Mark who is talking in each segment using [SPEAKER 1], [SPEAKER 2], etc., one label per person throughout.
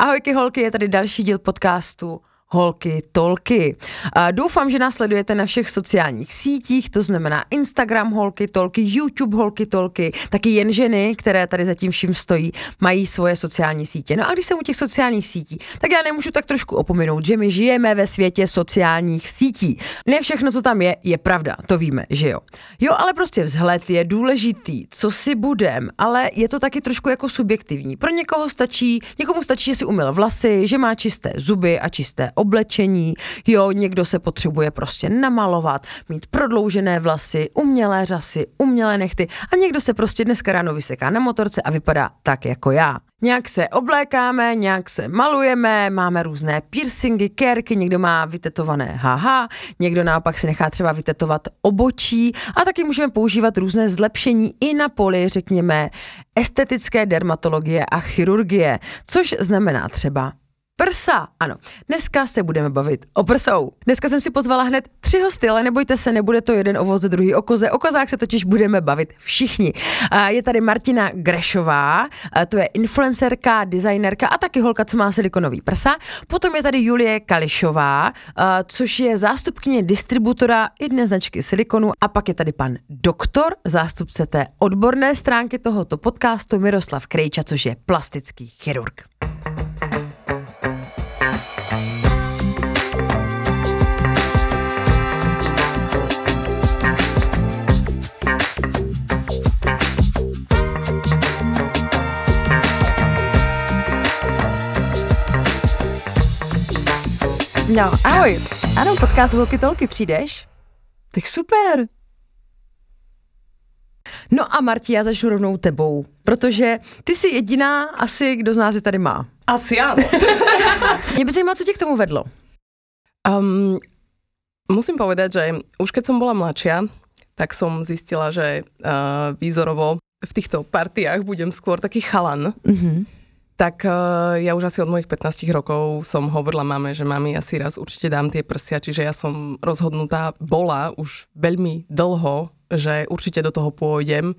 [SPEAKER 1] Ahojky holky, je tady další díl podcastu holky tolky. Doufám, že nás sledujete na všech sociálních sítích, to znamená Instagram holky tolky, YouTube holky tolky, taky jen ženy, které tady zatím vším stojí, mají svoje sociální sítě. No a když jsem u těch sociálních sítí, tak já nemůžu tak trošku opominout, že my žijeme ve světě sociálních sítí. Ne všechno, co tam je, je pravda, to víme, že jo. Jo, ale prostě vzhled je důležitý, co si budem, ale je to taky trošku jako subjektivní. Pro někoho stačí, někomu stačí, že si umyl vlasy, že má čisté zuby a čisté oblečení, jo, někdo se potřebuje prostě namalovat, mít prodloužené vlasy, umělé řasy, umělé nechty a někdo se prostě dneska ráno vyseká na motorce a vypadá tak jako já. Nějak se oblékáme, nějak se malujeme, máme různé piercingy, kérky, někdo má vytetované haha, někdo naopak si nechá třeba vytetovat obočí a taky můžeme používat různé zlepšení i na poli, řekněme, estetické dermatologie a chirurgie, což znamená třeba Prsa, ano. Dneska se budeme bavit o prsou. Dneska jsem si pozvala hned tři hosty, ale nebojte se, nebude to jeden o druhý o koze. O kozách se totiž budeme bavit všichni. Je tady Martina Grešová, to je influencerka, designerka a taky holka, co má silikonový prsa. Potom je tady Julie Kališová, což je zástupkyně distributora jedné značky silikonu. A pak je tady pan doktor, zástupce té odborné stránky tohoto podcastu Miroslav Krejča, což je plastický chirurg. No, ahoj. Ano, podcast Holky Tolky, přijdeš? Tak super. No a Marti, já začnu rovnou tebou, protože ty jsi jediná asi, kdo z nás je tady má.
[SPEAKER 2] Asi ano.
[SPEAKER 1] Mě by zajímalo, co tě k tomu vedlo.
[SPEAKER 2] Um, musím povedať, že už keď som bola mladšia, tak som zistila, že uh, výzorovo v týchto partiách budem skôr taký chalan. Mm-hmm tak uh, ja už asi od mojich 15 rokov som hovorila mame, že mami asi raz určite dám tie prsia, čiže ja som rozhodnutá bola už veľmi dlho, že určite do toho pôjdem.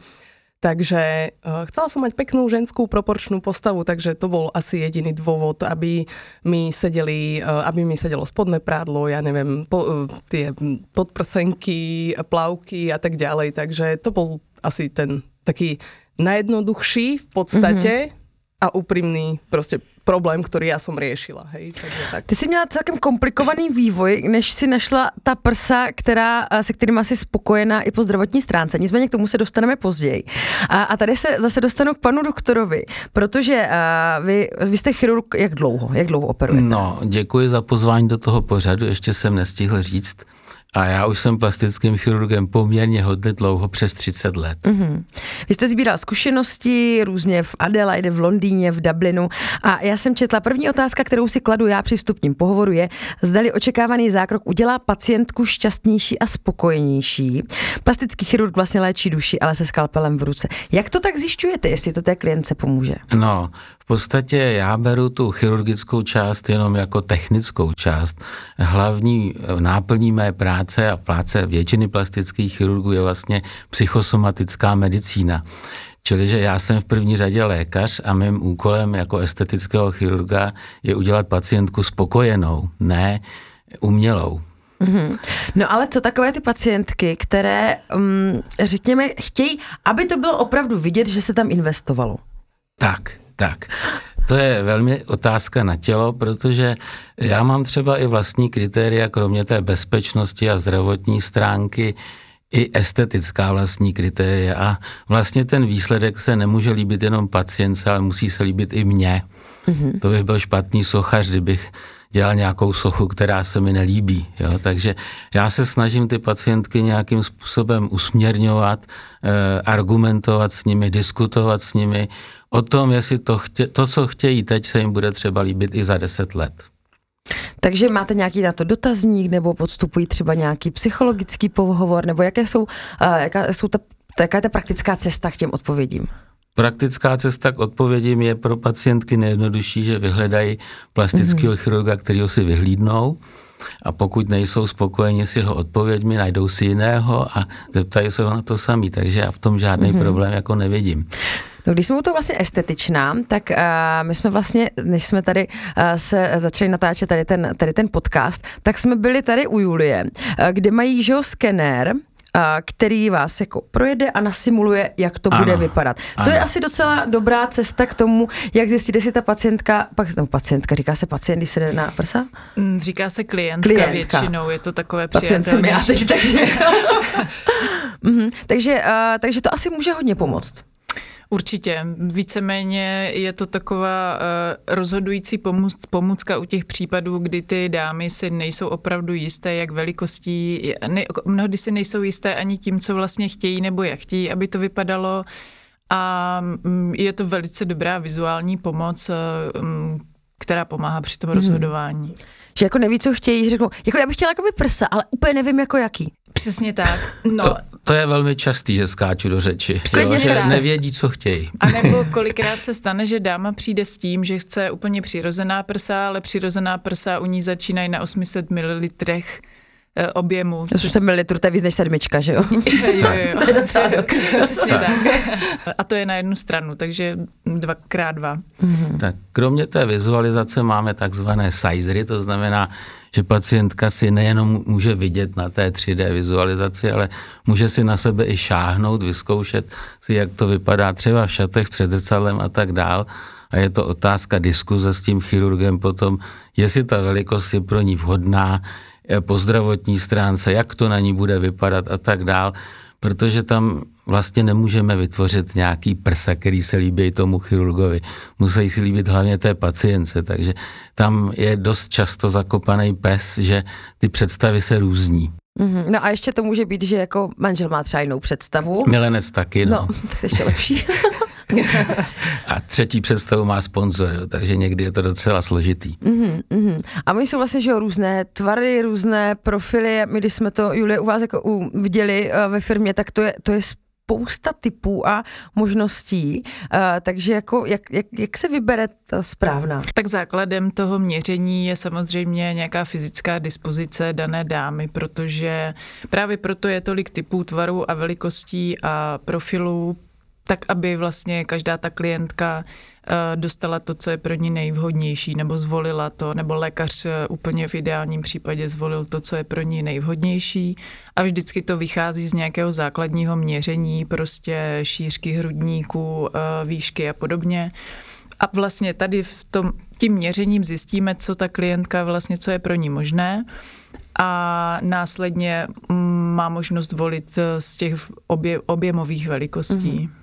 [SPEAKER 2] Takže uh, chcela som mať peknú ženskú proporčnú postavu, takže to bol asi jediný dôvod, aby mi sedeli, uh, aby mi sedelo spodné prádlo, ja neviem, po, tie podprsenky, plavky a tak ďalej. Takže to bol asi ten taký najjednoduchší v podstate, mm-hmm a úprimný prostě problém, který já jsem riešila. Hej, takže tak.
[SPEAKER 1] Ty jsi měla celkem komplikovaný vývoj, než si našla ta prsa, která, se kterým asi spokojená i po zdravotní stránce. Nicméně k tomu se dostaneme později. A, a tady se zase dostanu k panu doktorovi, protože uh, vy, vy jste chirurg jak dlouho? Jak dlouho operujete?
[SPEAKER 3] No, děkuji za pozvání do toho pořadu, ještě jsem nestihl říct, a já už jsem plastickým chirurgem poměrně hodně dlouho, přes 30 let. Mm-hmm.
[SPEAKER 1] Vy jste sbíral zkušenosti různě v Adelaide, v Londýně, v Dublinu a já jsem četla, první otázka, kterou si kladu já při vstupním pohovoru je, zdali očekávaný zákrok udělá pacientku šťastnější a spokojenější. Plastický chirurg vlastně léčí duši, ale se skalpelem v ruce. Jak to tak zjišťujete, jestli to té klientce pomůže?
[SPEAKER 3] No, podstatě já beru tu chirurgickou část jenom jako technickou část. Hlavní náplní mé práce a práce většiny plastických chirurgů je vlastně psychosomatická medicína. Čili, že já jsem v první řadě lékař a mým úkolem jako estetického chirurga je udělat pacientku spokojenou, ne umělou.
[SPEAKER 1] Mm-hmm. No ale co takové ty pacientky, které, um, řekněme, chtějí, aby to bylo opravdu vidět, že se tam investovalo?
[SPEAKER 3] Tak, tak. To je velmi otázka na tělo, protože já mám třeba i vlastní kritéria, kromě té bezpečnosti a zdravotní stránky, i estetická vlastní kritéria. A vlastně ten výsledek se nemůže líbit jenom pacientce, ale musí se líbit i mně. Mm-hmm. To bych byl špatný sochař, kdybych dělal nějakou sochu, která se mi nelíbí. Jo? Takže já se snažím ty pacientky nějakým způsobem usměrňovat, eh, argumentovat s nimi, diskutovat s nimi o tom, jestli to, chtě, to, co chtějí teď, se jim bude třeba líbit i za deset let.
[SPEAKER 1] Takže máte nějaký na to dotazník, nebo podstupují třeba nějaký psychologický pohovor, nebo jaké jsou, uh, jaká, jsou ta, jaká je ta praktická cesta k těm odpovědím?
[SPEAKER 3] Praktická cesta k odpovědím je pro pacientky nejjednodušší, že vyhledají plastického mm-hmm. chirurga, kterého si vyhlídnou a pokud nejsou spokojeni s jeho odpověďmi, najdou si jiného a zeptají se ho na to sami, takže já v tom žádný mm-hmm. problém jako nevidím.
[SPEAKER 1] No, když jsme u toho vlastně estetičná, tak uh, my jsme vlastně, než jsme tady uh, se začali natáčet tady ten, tady ten podcast, tak jsme byli tady u Julie, uh, kde mají, že jo, skenér, který vás jako projede a nasimuluje, jak to ano, bude vypadat. To ano. je asi docela dobrá cesta k tomu, jak zjistit, jestli ta pacientka, pak no, pacientka, říká se pacient, když se jde na prsa?
[SPEAKER 4] Mm, říká se klientka, klientka. většinou, je to takové
[SPEAKER 1] Pacient jsem já teď, takže... mm-hmm, takže, uh, takže to asi může hodně pomoct.
[SPEAKER 4] Určitě. Víceméně je to taková uh, rozhodující pomůc, pomůcka u těch případů, kdy ty dámy si nejsou opravdu jisté, jak velikostí, ne, mnohdy si nejsou jisté ani tím, co vlastně chtějí nebo jak chtějí, aby to vypadalo. A mm, je to velice dobrá vizuální pomoc, uh, která pomáhá při tom hmm. rozhodování.
[SPEAKER 1] Že jako neví, co chtějí, že řeknou, jako já bych chtěla jako by prsa, ale úplně nevím jako jaký.
[SPEAKER 4] Přesně tak. No.
[SPEAKER 3] To, to je velmi častý, že skáču do řeči. Přesně jo, že nevědí, co chtějí.
[SPEAKER 4] A nebo kolikrát se stane, že dáma přijde s tím, že chce úplně přirozená prsa, ale přirozená prsa u ní začínají na 800 ml Eh, objemu.
[SPEAKER 1] 8 ml, to je víc než sedmička, že jo?
[SPEAKER 4] jo, jo, jo. to je docela Přesně tak. A to je na jednu stranu, takže dvakrát dva.
[SPEAKER 3] Mm-hmm. Tak kromě té vizualizace máme takzvané sizery, to znamená, že pacientka si nejenom může vidět na té 3D vizualizaci, ale může si na sebe i šáhnout, vyzkoušet si, jak to vypadá třeba v šatech před zrcadlem a tak dál. A je to otázka diskuze s tím chirurgem potom, jestli ta velikost je pro ní vhodná, Eh, po zdravotní stránce, jak to na ní bude vypadat a tak dál, protože tam vlastně nemůžeme vytvořit nějaký prsa, který se líbí tomu chirurgovi. Musí si líbit hlavně té pacience, takže tam je dost často zakopaný pes, že ty představy se různí.
[SPEAKER 1] Mm-hmm. No a ještě to může být, že jako manžel má třeba jinou představu.
[SPEAKER 3] Milenec taky, no.
[SPEAKER 1] No, tak ještě lepší.
[SPEAKER 3] a třetí představu má sponzor, takže někdy je to docela složitý.
[SPEAKER 1] Mm-hmm, mm-hmm. A my jsou vlastně že jo, různé tvary, různé profily. My, když jsme to, Julie, u vás jako u, viděli uh, ve firmě, tak to je, to je spousta typů a možností, uh, takže jako, jak, jak, jak se vybere ta správná?
[SPEAKER 4] Tak základem toho měření je samozřejmě nějaká fyzická dispozice dané dámy, protože právě proto je tolik typů tvarů a velikostí a profilů tak aby vlastně každá ta klientka eh, dostala to, co je pro ní nejvhodnější, nebo zvolila to, nebo lékař eh, úplně v ideálním případě zvolil to, co je pro ní nejvhodnější. A vždycky to vychází z nějakého základního měření, prostě šířky hrudníků, eh, výšky a podobně. A vlastně tady v tom, tím měřením zjistíme, co ta klientka vlastně, co je pro ní možné a následně mm, má možnost volit z těch obje, objemových velikostí. Mm-hmm.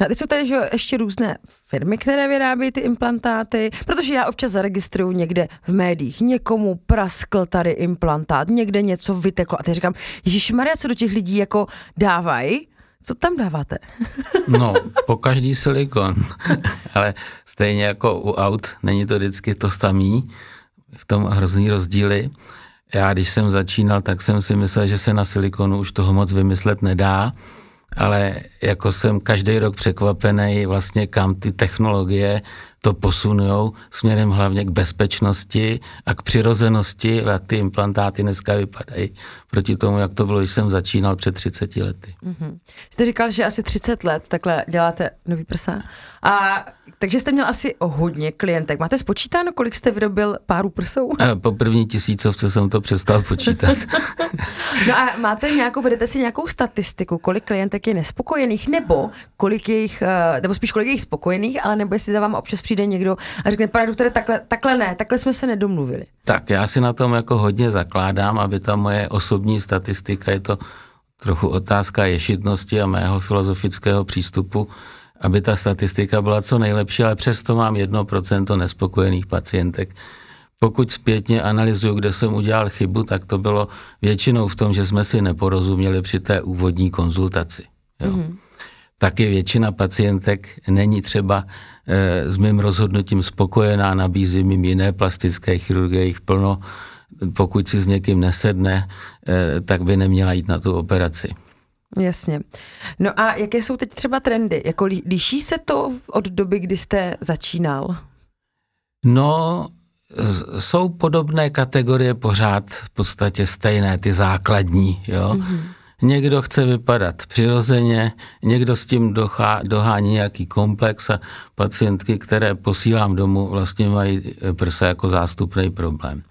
[SPEAKER 1] No a teď jsou tady že ještě různé firmy, které vyrábí ty implantáty, protože já občas zaregistruju někde v médiích, někomu praskl tady implantát, někde něco vyteklo a teď říkám, Ježíš Maria, co do těch lidí jako dávají, co tam dáváte?
[SPEAKER 3] no, po každý silikon, ale stejně jako u aut, není to vždycky to samý, v tom hrozný rozdíly. Já, když jsem začínal, tak jsem si myslel, že se na silikonu už toho moc vymyslet nedá, ale jako jsem každý rok překvapený vlastně kam ty technologie to posunou směrem hlavně k bezpečnosti a k přirozenosti, jak ty implantáty dneska vypadají proti tomu, jak to bylo, když jsem začínal před 30 lety.
[SPEAKER 1] Mm-hmm. Jste říkal, že asi 30 let takhle děláte nový prsa. A takže jste měl asi hodně klientek. Máte spočítáno, kolik jste vyrobil párů prsou?
[SPEAKER 3] Po první tisícovce jsem to přestal počítat.
[SPEAKER 1] no a máte nějakou, vedete si nějakou statistiku, kolik klientek je nespokojených, nebo kolik je jich, eh, nebo spíš kolik je jich spokojených, ale nebo jestli za vám občas přijde někdo a řekne, pane doktore, takhle, takhle ne, takhle jsme se nedomluvili.
[SPEAKER 3] Tak já si na tom jako hodně zakládám, aby ta moje osobní statistika je to trochu otázka ješitnosti a mého filozofického přístupu, aby ta statistika byla co nejlepší, ale přesto mám 1% nespokojených pacientek. Pokud zpětně analyzuju, kde jsem udělal chybu, tak to bylo většinou v tom, že jsme si neporozuměli při té úvodní konzultaci. Jo. Mm-hmm. Taky většina pacientek není třeba e, s mým rozhodnutím spokojená, nabízím jim jiné plastické chirurgie, jich plno. Pokud si s někým nesedne, e, tak by neměla jít na tu operaci.
[SPEAKER 1] Jasně. No a jaké jsou teď třeba trendy? Jako liší se to od doby, kdy jste začínal?
[SPEAKER 3] No, jsou podobné kategorie pořád v podstatě stejné, ty základní, jo. Mm-hmm. někdo chce vypadat přirozeně, někdo s tím dochá, dohání nějaký komplex a pacientky, které posílám domů, vlastně mají prsa jako zástupný problém.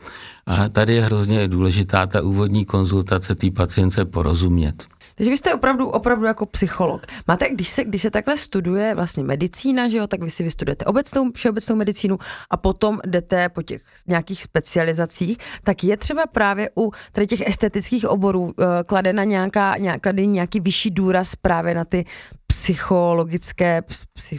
[SPEAKER 3] A tady je hrozně důležitá ta úvodní konzultace té pacience porozumět.
[SPEAKER 1] Takže vy jste opravdu, opravdu jako psycholog. Máte, když se, když se takhle studuje vlastně medicína, že jo, tak vy si vystudujete obecnou, všeobecnou medicínu a potom jdete po těch nějakých specializacích, tak je třeba právě u tady těch estetických oborů uh, kladena nějaká, nějak, nějaký vyšší důraz právě na ty psychologické,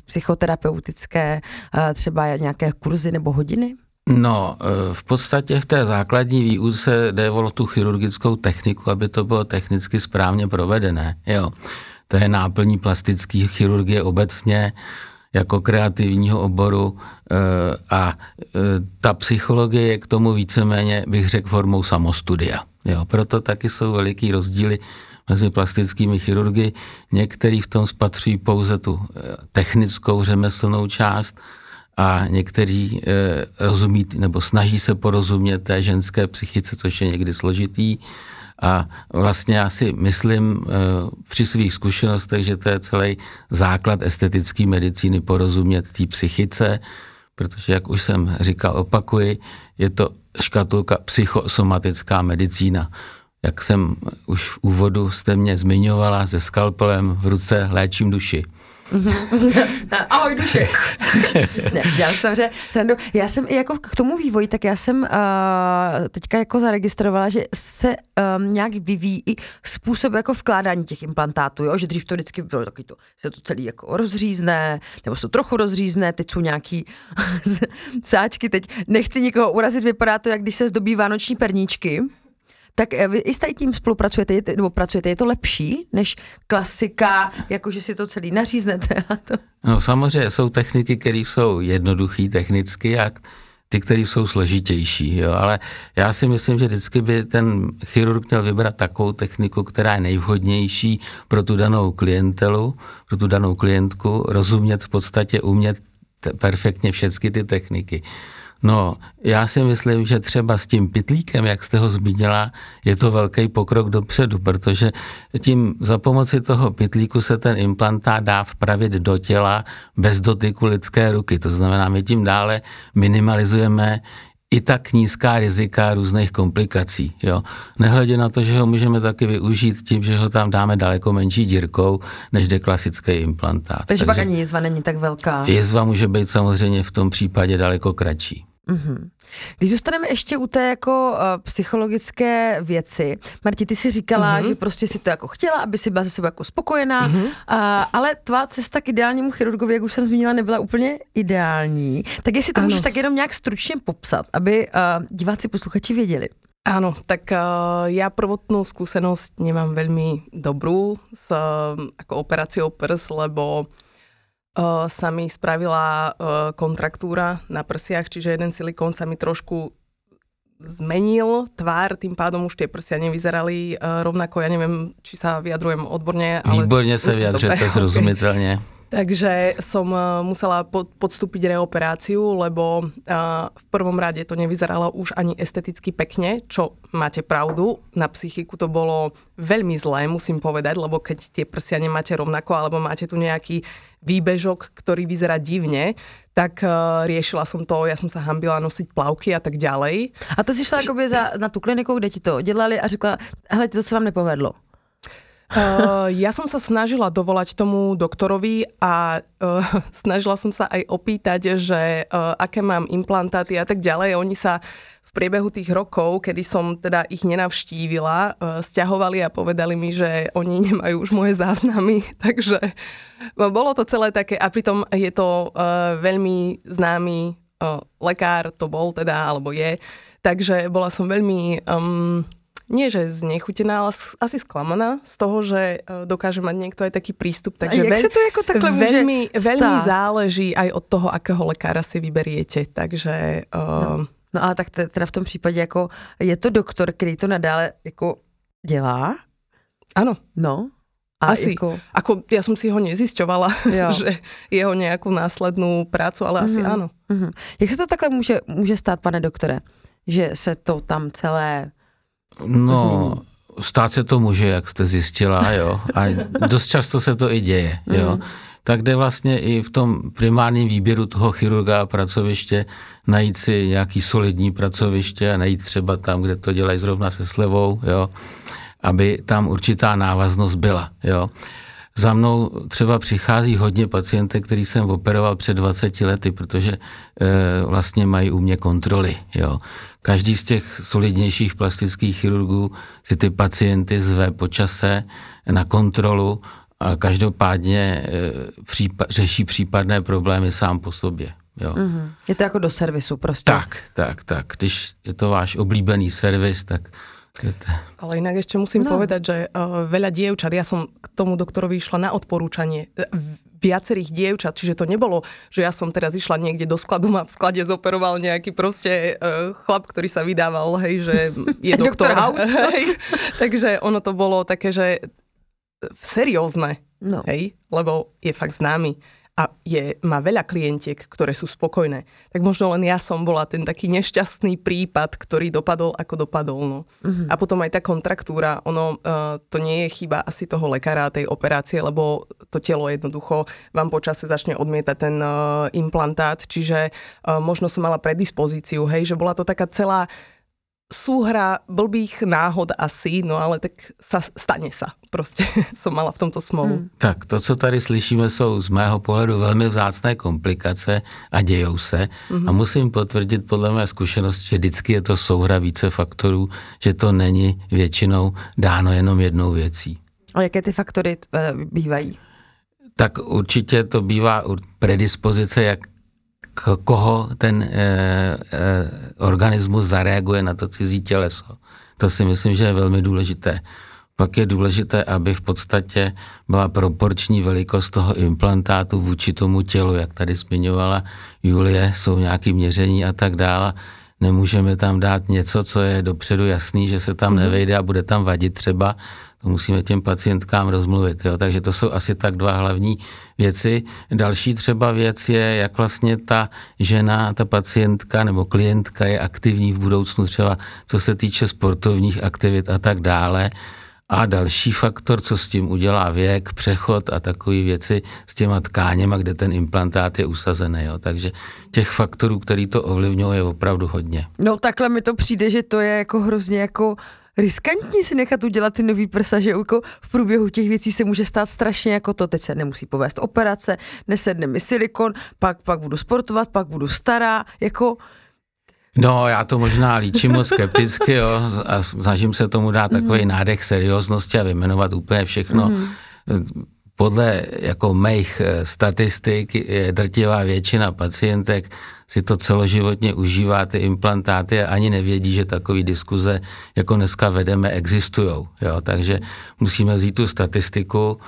[SPEAKER 1] psychoterapeutické, uh, třeba nějaké kurzy nebo hodiny?
[SPEAKER 3] No, e, v podstatě v té základní výuce jde o tu chirurgickou techniku, aby to bylo technicky správně provedené. Jo. To je náplní plastické chirurgie obecně, jako kreativního oboru e, a e, ta psychologie je k tomu víceméně, bych řekl, formou samostudia. Jo, proto taky jsou veliký rozdíly mezi plastickými chirurgy. Někteří v tom spatřují pouze tu technickou řemeslnou část, a někteří e, rozumí nebo snaží se porozumět té ženské psychice, což je někdy složitý. A vlastně já si myslím e, při svých zkušenostech, že to je celý základ estetické medicíny porozumět té psychice, protože, jak už jsem říkal, opakuji, je to škatulka psychosomatická medicína. Jak jsem už v úvodu jste mě zmiňovala, se skalpelem v ruce léčím duši.
[SPEAKER 1] Ahoj Dušek. ne, já jsem srandu. Já jsem i jako k tomu vývoji, tak já jsem uh, teďka jako zaregistrovala, že se um, nějak vyvíjí i způsob jako vkládání těch implantátů, jo? že dřív to vždycky bylo taky to, se to celý jako rozřízne, nebo se to trochu rozřízne, teď jsou nějaký sáčky, teď nechci nikoho urazit, vypadá to, jak když se zdobí vánoční perníčky. Tak eh, vy i s tím spolupracujete, nebo pracujete, je to lepší než klasika, jakože si to celý naříznete? A to...
[SPEAKER 3] No samozřejmě jsou techniky, které jsou jednoduché technicky a ty, které jsou složitější, jo, ale já si myslím, že vždycky by ten chirurg měl vybrat takovou techniku, která je nejvhodnější pro tu danou klientelu, pro tu danou klientku, rozumět v podstatě, umět perfektně všechny ty techniky. No, já si myslím, že třeba s tím pitlíkem, jak jste ho zmínila, je to velký pokrok dopředu, protože tím za pomoci toho pitlíku se ten implantát dá vpravit do těla bez dotyku lidské ruky. To znamená, my tím dále minimalizujeme i tak nízká rizika různých komplikací. Jo. Nehledě na to, že ho můžeme taky využít tím, že ho tam dáme daleko menší dírkou, než jde klasický implantát.
[SPEAKER 1] Takže, Takže pak ani jizva není tak velká.
[SPEAKER 3] Jizva může být samozřejmě v tom případě daleko kratší.
[SPEAKER 1] Mm-hmm. Když zůstaneme ještě u té jako uh, psychologické věci, Marti, ty si říkala, mm-hmm. že prostě si to jako chtěla, aby si byla ze sebe jako spokojená, mm-hmm. uh, ale tvá cesta k ideálnímu chirurgovi, jak už jsem zmínila, nebyla úplně ideální. Tak jestli to ano. můžeš tak jenom nějak stručně popsat, aby uh, diváci, posluchači věděli.
[SPEAKER 2] Áno, tak uh, ja prvotnú skúsenosť nemám veľmi dobrú s uh, ako operáciou prs, lebo uh, sa mi spravila uh, kontraktúra na prsiach, čiže jeden silikón sa mi trošku zmenil tvár, tým pádom už tie prsia nevyzerali uh, rovnako. Ja neviem, či sa vyjadrujem odborne.
[SPEAKER 3] Ale... Výborne sa vyjadrujete, okay. zrozumiteľne.
[SPEAKER 2] Takže som musela podstúpiť reoperáciu, lebo v prvom rade to nevyzeralo už ani esteticky pekne, čo máte pravdu. Na psychiku to bolo veľmi zlé, musím povedať, lebo keď tie prsia nemáte rovnako, alebo máte tu nejaký výbežok, ktorý vyzerá divne, tak uh, riešila som to, ja som sa hambila nosiť plavky a tak ďalej.
[SPEAKER 1] A to si šla akoby za, na tú kliniku, kde ti to dělali a řekla, hele, to sa vám nepovedlo.
[SPEAKER 2] Uh, ja som sa snažila dovolať tomu doktorovi a uh, snažila som sa aj opýtať, že uh, aké mám implantáty a tak ďalej. Oni sa v priebehu tých rokov, kedy som teda ich nenavštívila, uh, stiahovali a povedali mi, že oni nemajú už moje záznamy, takže bolo to celé také a pritom je to uh, veľmi známy uh, lekár, to bol teda, alebo je, takže bola som veľmi... Um, nie že znechutená, ale asi sklamaná z toho, že dokáže mať niekto aj taký prístup.
[SPEAKER 1] Takže veľ, to jako
[SPEAKER 2] veľmi, veľmi záleží aj od toho, akého lekára si vyberiete. Takže...
[SPEAKER 1] Uh... No. No ale tak teda v tom případě jako je to doktor, který to nadále jako dělá?
[SPEAKER 2] Ano.
[SPEAKER 1] No.
[SPEAKER 2] A Asi. Jako... Ako, ja som si ho nezisťovala, že jeho nejakú následnú prácu, ale mm-hmm. asi áno.
[SPEAKER 1] Mm-hmm. Jak se to takhle může, může stát, pane doktore? Že se to tam celé
[SPEAKER 3] No, stát se to může, jak jste zjistila, jo. A dost často se to i děje, jo. Mm. Tak jde vlastně i v tom primárním výběru toho chirurga a pracoviště najít si nějaký solidní pracoviště a najít třeba tam, kde to dělají zrovna se slevou, jo. Aby tam určitá návaznost byla, jo. Za mnou třeba přichází hodně pacientek, který jsem operoval před 20 lety, protože e, vlastně mají u mě kontroly. Jo. Každý z těch solidnějších plastických chirurgů si ty pacienty zve po čase na kontrolu a každopádně e, přípa- řeší případné problémy sám po sobě. Jo. Mm-hmm.
[SPEAKER 1] Je to jako do servisu prostě.
[SPEAKER 3] Tak, tak, tak. Když je to váš oblíbený servis, tak
[SPEAKER 2] ale inak ešte musím no. povedať, že uh, veľa dievčat, ja som k tomu doktorovi išla na odporúčanie uh, viacerých dievčat, čiže to nebolo, že ja som teraz išla niekde do skladu, ma v sklade zoperoval nejaký proste uh, chlap, ktorý sa vydával, hej, že je doktor House. hej. Takže ono to bolo také, že seriózne, no. hej, lebo je fakt známy a je, má veľa klientiek, ktoré sú spokojné. Tak možno len ja som bola ten taký nešťastný prípad, ktorý dopadol ako dopadol. No. Uh-huh. A potom aj tá kontraktúra, ono uh, to nie je chyba asi toho lekára tej operácie, lebo to telo jednoducho vám počase začne odmietať ten uh, implantát, čiže uh, možno som mala predispozíciu, hej, že bola to taká celá súhra blbých náhod asi, no ale tak sa, stane sa. Prostě som mala v tomto smolu. Hmm.
[SPEAKER 3] Tak to, co tady slyšíme, jsou z mého pohledu velmi vzácné komplikace a dějou se. Hmm. A musím potvrdit podle mé zkušenosti, že vždycky je to souhra více faktorů, že to není většinou dáno jenom jednou věcí.
[SPEAKER 1] A jaké ty faktory eh, bývají?
[SPEAKER 3] Tak určitě to bývá predispozice, jak koho ten e, e, organismus zareaguje na to cizí těleso. To si myslím, že je velmi důležité. Pak je důležité, aby v podstatě byla proporční velikost toho implantátu vůči tomu tělu, jak tady zmiňovala Julie, jsou nějaké měření a tak dále. Nemůžeme tam dát něco, co je dopředu jasný, že se tam mhm. nevejde a bude tam vadit třeba to musíme těm pacientkám rozmluvit. Jo? Takže to jsou asi tak dva hlavní věci. Další třeba věc je, jak vlastně ta žena, ta pacientka nebo klientka je aktivní v budoucnu třeba co se týče sportovních aktivit a tak dále. A další faktor, co s tím udělá věk, přechod a takové věci s těma tkáněma, kde ten implantát je usazený. Jo. Takže těch faktorů, který to ovlivňuje, je opravdu hodně.
[SPEAKER 1] No takhle mi to přijde, že to je jako hrozně jako riskantní si nechat udělat ty nový prsa, že jako v průběhu těch věcí se může stát strašně jako to, teď se nemusí povést operace, nesedne mi silikon, pak, pak budu sportovat, pak budu stará, jako
[SPEAKER 3] No, já to možná líčím moc skepticky, jo, a snažím se tomu dát takový mm. nádech serióznosti a vyjmenovat úplně všechno. Mm. Podle jako mých eh, statistik je drtivá většina pacientek si to celoživotně užívá, ty implantáty a ani nevědí, že takové diskuze, jako dneska vedeme, existují. Takže musíme vzít tu statistiku,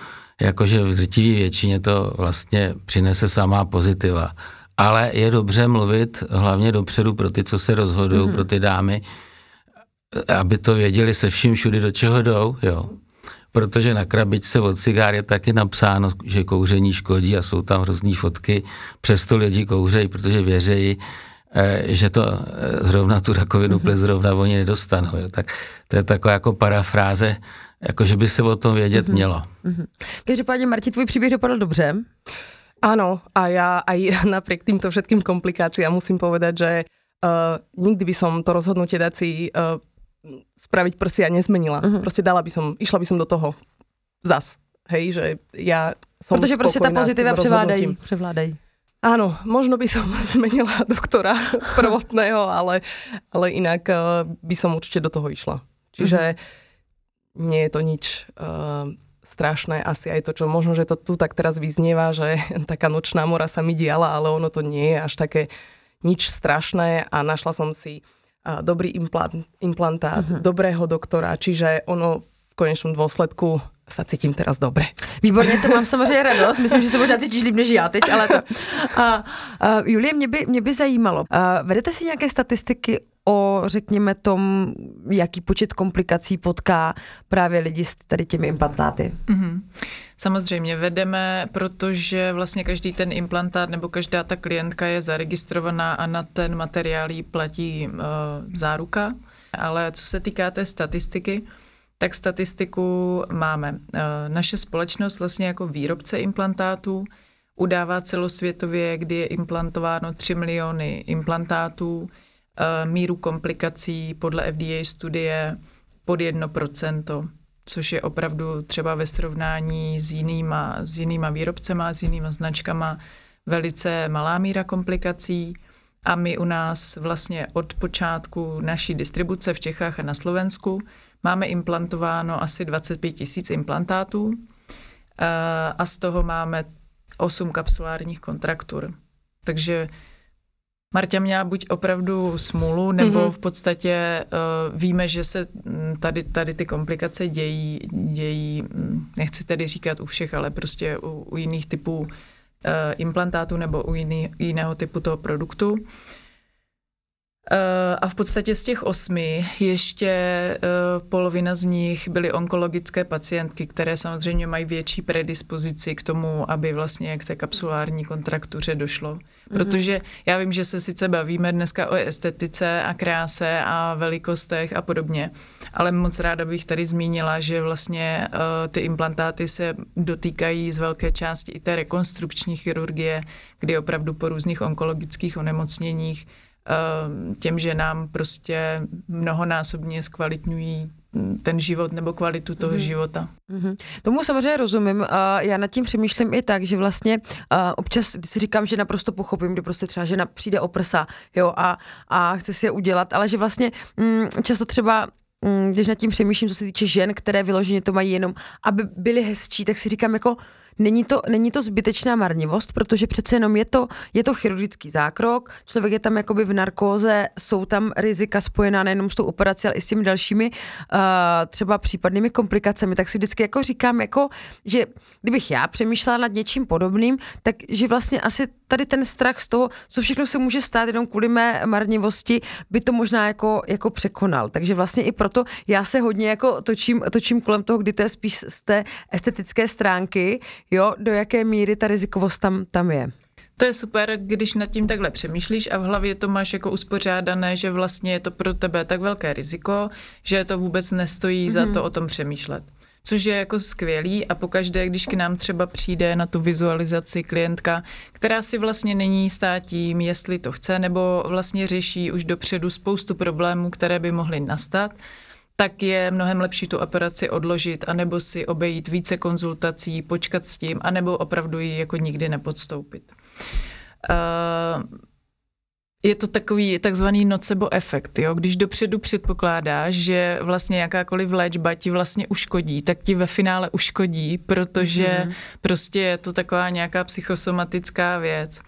[SPEAKER 3] jakože v drtivé většině to vlastně přinese samá pozitiva. Ale je dobře mluvit hlavně dopředu pro ty, co se rozhodují, mm-hmm. pro ty dámy, aby to věděli se vším všudy, do čeho jdou. Jo protože na krabičce od cigár je taky napsáno, že kouření škodí a jsou tam hrozný fotky, přesto lidi kouřejí, protože věřejí, eh, že to eh, zrovna tu rakovinu plic zrovna oni nedostanou. Jo. Tak to je taková jako parafráze, jako že by se o tom vědět mhm. mělo.
[SPEAKER 1] Mm-hmm. Každopádně, Marti, tvůj příběh dopadl dobře.
[SPEAKER 2] Áno, a ja aj napriek týmto všetkým komplikáciám musím povedať, že uh, nikdy by som to rozhodnutie dať si uh, spraviť prsia nezmenila. Uh-huh. Proste dala by som, išla by som do toho zas. Hej, že ja som
[SPEAKER 1] Protože prostě ta pozitiva převládají, převládají.
[SPEAKER 2] Áno, možno by som zmenila doktora prvotného, ale, ale inak uh, by som určite do toho išla. Čiže uh-huh. nie je to nič uh, strašné, asi aj to, čo možno, že to tu tak teraz vyznieva, že taká nočná mora sa mi diala, ale ono to nie je až také nič strašné a našla som si dobrý implant, implantát, uh-huh. dobrého doktora, čiže ono v konečnom dôsledku sa cítím teraz dobre.
[SPEAKER 1] Výborně, to mám samozřejmě radost. Myslím, že se možná cítíš líp než já teď, ale to. A, a, Julie, mě by, mě by zajímalo, a, vedete si nějaké statistiky o, řekněme, tom, jaký počet komplikací potká právě lidi s tady těmi implantáty? Mm-hmm.
[SPEAKER 4] Samozřejmě vedeme, protože vlastně každý ten implantát nebo každá ta klientka je zaregistrovaná a na ten materiál jí platí uh, záruka. Ale co se týká té statistiky, tak statistiku máme. Eh, naše společnost vlastně jako výrobce implantátů udává celosvětově, kdy je implantováno 3 miliony implantátů, eh, míru komplikací podle FDA studie pod 1%, což je opravdu třeba ve srovnání s jinýma, s jinýma výrobcema, s jinýma značkama velice malá míra komplikací. A my u nás vlastně od počátku naší distribuce v Čechách a na Slovensku máme implantováno asi 25 tisíc implantátů eh, a z toho máme 8 kapsulárních kontraktur. Takže Marta měla buď opravdu smůlu, nebo mm-hmm. v podstatě uh, víme, že se mm, tady, tady ty komplikace dějí, dějí, mm, nechci tedy říkat u všech, ale prostě u, u jiných typů uh, implantátů nebo u jiný, jiného typu toho produktu. Eh, a v podstatě z těch osmi ještě eh, polovina z nich byly onkologické pacientky, které samozřejmě mají větší predispozici k tomu, aby vlastně k té kapsulární kontraktuře došlo. Mhm. Protože já vím, že se sice bavíme dneska o estetice a kráse a velikostech a podobně, ale moc ráda bych tady zmínila, že vlastně uh, ty implantáty se dotýkají z velké části i té rekonstrukční chirurgie, kdy opravdu po různých onkologických onemocněních těm ženám prostě mnohonásobně zkvalitňují ten život nebo kvalitu toho mm-hmm. života.
[SPEAKER 1] Mm-hmm. Tomu samozřejmě rozumím. Uh, já nad tím přemýšlím i tak, že vlastně uh, občas si říkám, že naprosto pochopím, kdy prostě třeba žena přijde o prsa jo, a, a chce si je udělat, ale že vlastně mm, často třeba mm, když nad tím přemýšlím, co se týče žen, které vyloženě to mají jenom, aby byly hezčí, tak si říkám jako, není to, není to zbytečná marnivost, protože přece jenom je to, je to chirurgický zákrok, člověk je tam jakoby v narkóze, jsou tam rizika spojená nejenom s tou operací, ale i s těmi dalšími uh, třeba případnými komplikacemi, tak si vždycky jako říkám, jako, že kdybych já přemýšlela nad něčím podobným, tak že vlastně asi tady ten strach z toho, co všechno se může stát jenom kvůli mé marnivosti, by to možná jako, jako překonal. Takže vlastně i proto já se hodně jako točím, točím kolem toho, kdy to je spíš z té estetické stránky, jo, do jaké míry ta rizikovost tam, tam je.
[SPEAKER 4] To je super, když nad tím takhle přemýšlíš a v hlavě to máš jako uspořádané, že vlastně je to pro tebe tak velké riziko, že to vůbec nestojí mm-hmm. za mhm. to o tom přemýšlet. Což je jako skvělý a pokaždé, když k nám třeba přijde na tu vizualizaci klientka, která si vlastně není stát tím, jestli to chce, nebo vlastně řeší už dopředu spoustu problémů, které by mohly nastat, tak je mnohem lepší tu operaci odložit, anebo si obejít více konzultací, počkat s tím, anebo opravdu ji jako nikdy nepodstoupit. Uh, je to takový takzvaný nocebo efekt, jo? Když dopředu předpokládáš, že vlastně jakákoliv léčba ti vlastně uškodí, tak ti ve finále uškodí, protože mm. prostě je to taková nějaká psychosomatická věc.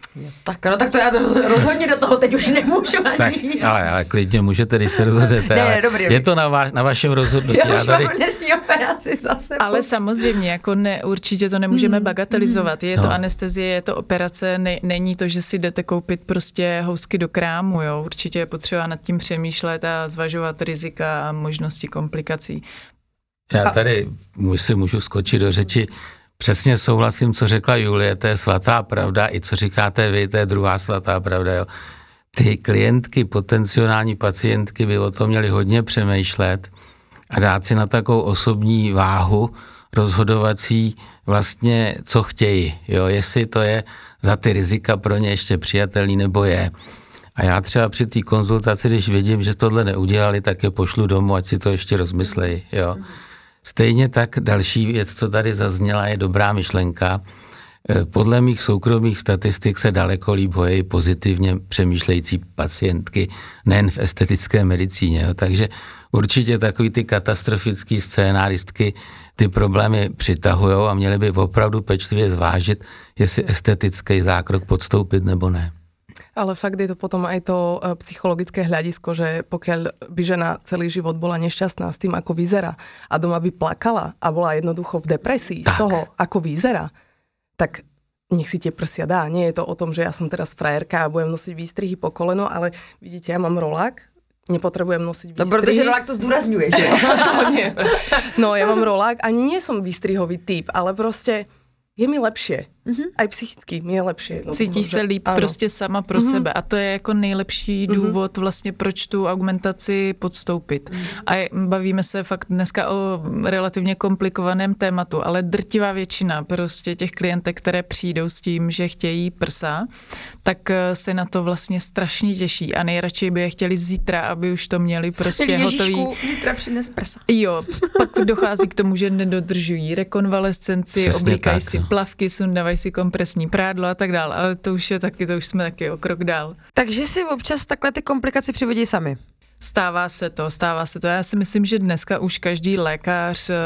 [SPEAKER 1] Tak no, tak to já rozhodně do toho teď už nemůžu ani
[SPEAKER 3] tak, ale, ale klidně můžete, když se rozhodnete. ne, ale dobrý, je to na, váš, na vašem rozhodnutí.
[SPEAKER 1] Já, já tady... mám dnešní operaci zase.
[SPEAKER 4] Ale samozřejmě, jako ne, určitě to nemůžeme mm. bagatelizovat. Je no. to anestezie, je to operace, ne, není to, že si jdete koupit prostě housky do do krámu. Jo. Určitě je potřeba nad tím přemýšlet a zvažovat rizika a možnosti komplikací.
[SPEAKER 3] Já tady si můžu skočit do řeči. Přesně souhlasím, co řekla Julie, to je svatá pravda, i co říkáte vy, to je druhá svatá pravda. Jo. Ty klientky, potenciální pacientky by o tom měly hodně přemýšlet a dát si na takovou osobní váhu rozhodovací vlastně, co chtějí. Jo. Jestli to je za ty rizika pro ně ještě přijatelný nebo je. A já třeba při té konzultaci, když vidím, že tohle neudělali, tak je pošlu domů, ať si to ještě rozmyslejí. Jo. Stejně tak další věc, co tady zazněla, je dobrá myšlenka. E, podle mých soukromých statistik se daleko líp hojí pozitivně přemýšlející pacientky, nejen v estetické medicíně. Jo. Takže určitě takový ty katastrofické scénáristky ty problémy přitahují a měli by opravdu pečlivě zvážit, jestli estetický zákrok podstoupit nebo ne.
[SPEAKER 2] Ale fakt je to potom aj to e, psychologické hľadisko, že pokiaľ by žena celý život bola nešťastná s tým, ako vyzerá a doma by plakala a bola jednoducho v depresii tak. z toho, ako vyzerá, tak nech si tie prsia dá. Nie je to o tom, že ja som teraz frajerka a budem nosiť výstrihy po koleno, ale vidíte, ja mám rolák, nepotrebujem nosiť výstrihy.
[SPEAKER 1] No, protože rolák to zdůrazňuje, že
[SPEAKER 2] to nie. No, ja mám rolák, ani nie som výstrihový typ, ale proste je mi lepšie Mm-hmm. A psychicky mi je lepší.
[SPEAKER 4] Cítí se líp ano. prostě sama pro mm-hmm. sebe a to je jako nejlepší mm-hmm. důvod vlastně, proč tu argumentaci podstoupit. Mm-hmm. A bavíme se fakt dneska o relativně komplikovaném tématu, ale drtivá většina prostě těch klientek, které přijdou s tím, že chtějí prsa, tak eh, se na to vlastně strašně těší a nejradši by je chtěli zítra, aby už to měli prostě Ježišku, hotový.
[SPEAKER 1] zítra přines prsa.
[SPEAKER 4] Jo, pak dochází k tomu, že nedodržují rekonvalescenci, Přesně oblíkají tak, si no. plavky, sundávají si kompresní prádlo a tak dále, ale to už je taky, to už jsme taky o krok dál.
[SPEAKER 1] Takže si občas takhle ty komplikace přivodí sami.
[SPEAKER 4] Stává se to, stává se to. Já si myslím, že dneska už každý lékař eh,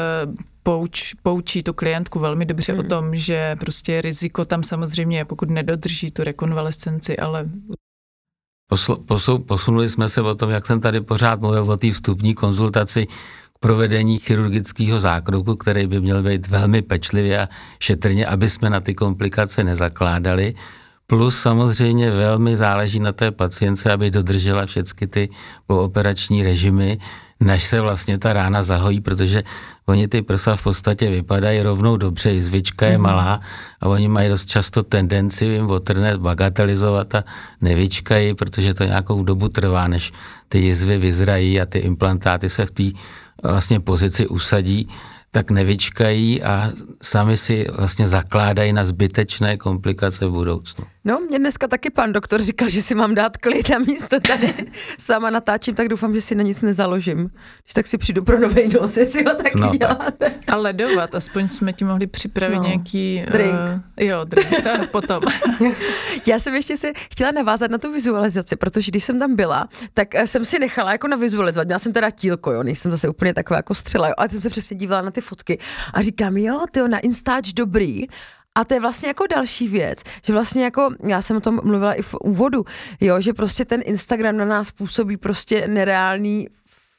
[SPEAKER 4] pouč, poučí tu klientku velmi dobře hmm. o tom, že prostě riziko tam samozřejmě je, pokud nedodrží tu rekonvalescenci, ale
[SPEAKER 3] Posl, posu, posunuli jsme se o tom, jak jsem tady pořád mluvil o té vstupní konzultaci provedení chirurgického zákroku, který by měl být velmi pečlivě a šetrně, aby jsme na ty komplikace nezakládali. Plus samozřejmě velmi záleží na té pacience, aby dodržela všechny ty pooperační režimy, než se vlastně ta rána zahojí, protože oni ty prsa v podstatě vypadají rovnou dobře, jizvička je mhm. malá a oni mají dost často tendenci jim otrnet bagatelizovat a nevyčkají, protože to nějakou dobu trvá, než ty jizvy vyzrají a ty implantáty se v té vlastně pozici usadí tak nevyčkají a sami si vlastně zakládají na zbytečné komplikace v budoucnu.
[SPEAKER 1] No, mě dneska taky pan doktor říkal, že si mám dát klid a místo tady s váma natáčím, tak doufám, že si na nic nezaložím. Když tak si přijdu pro nový nos, jestli ho taky no, děláte. Tak.
[SPEAKER 4] A ledovat, aspoň jsme ti mohli připravit no. nějaký...
[SPEAKER 1] Drink. Uh,
[SPEAKER 4] jo, drink, to potom.
[SPEAKER 1] Já jsem ještě si chtěla navázat na tu vizualizaci, protože když jsem tam byla, tak eh, jsem si nechala jako na vizualizovat. Měla jsem teda tílko, jo, nejsem zase úplně taková jako střela, jo, ale jsem se přesně dívala na ty fotky a říkám, jo, ty na Instač dobrý, a to je vlastně jako další věc, že vlastně jako, já jsem o tom mluvila i v úvodu, jo, že prostě ten Instagram na nás působí prostě nereálný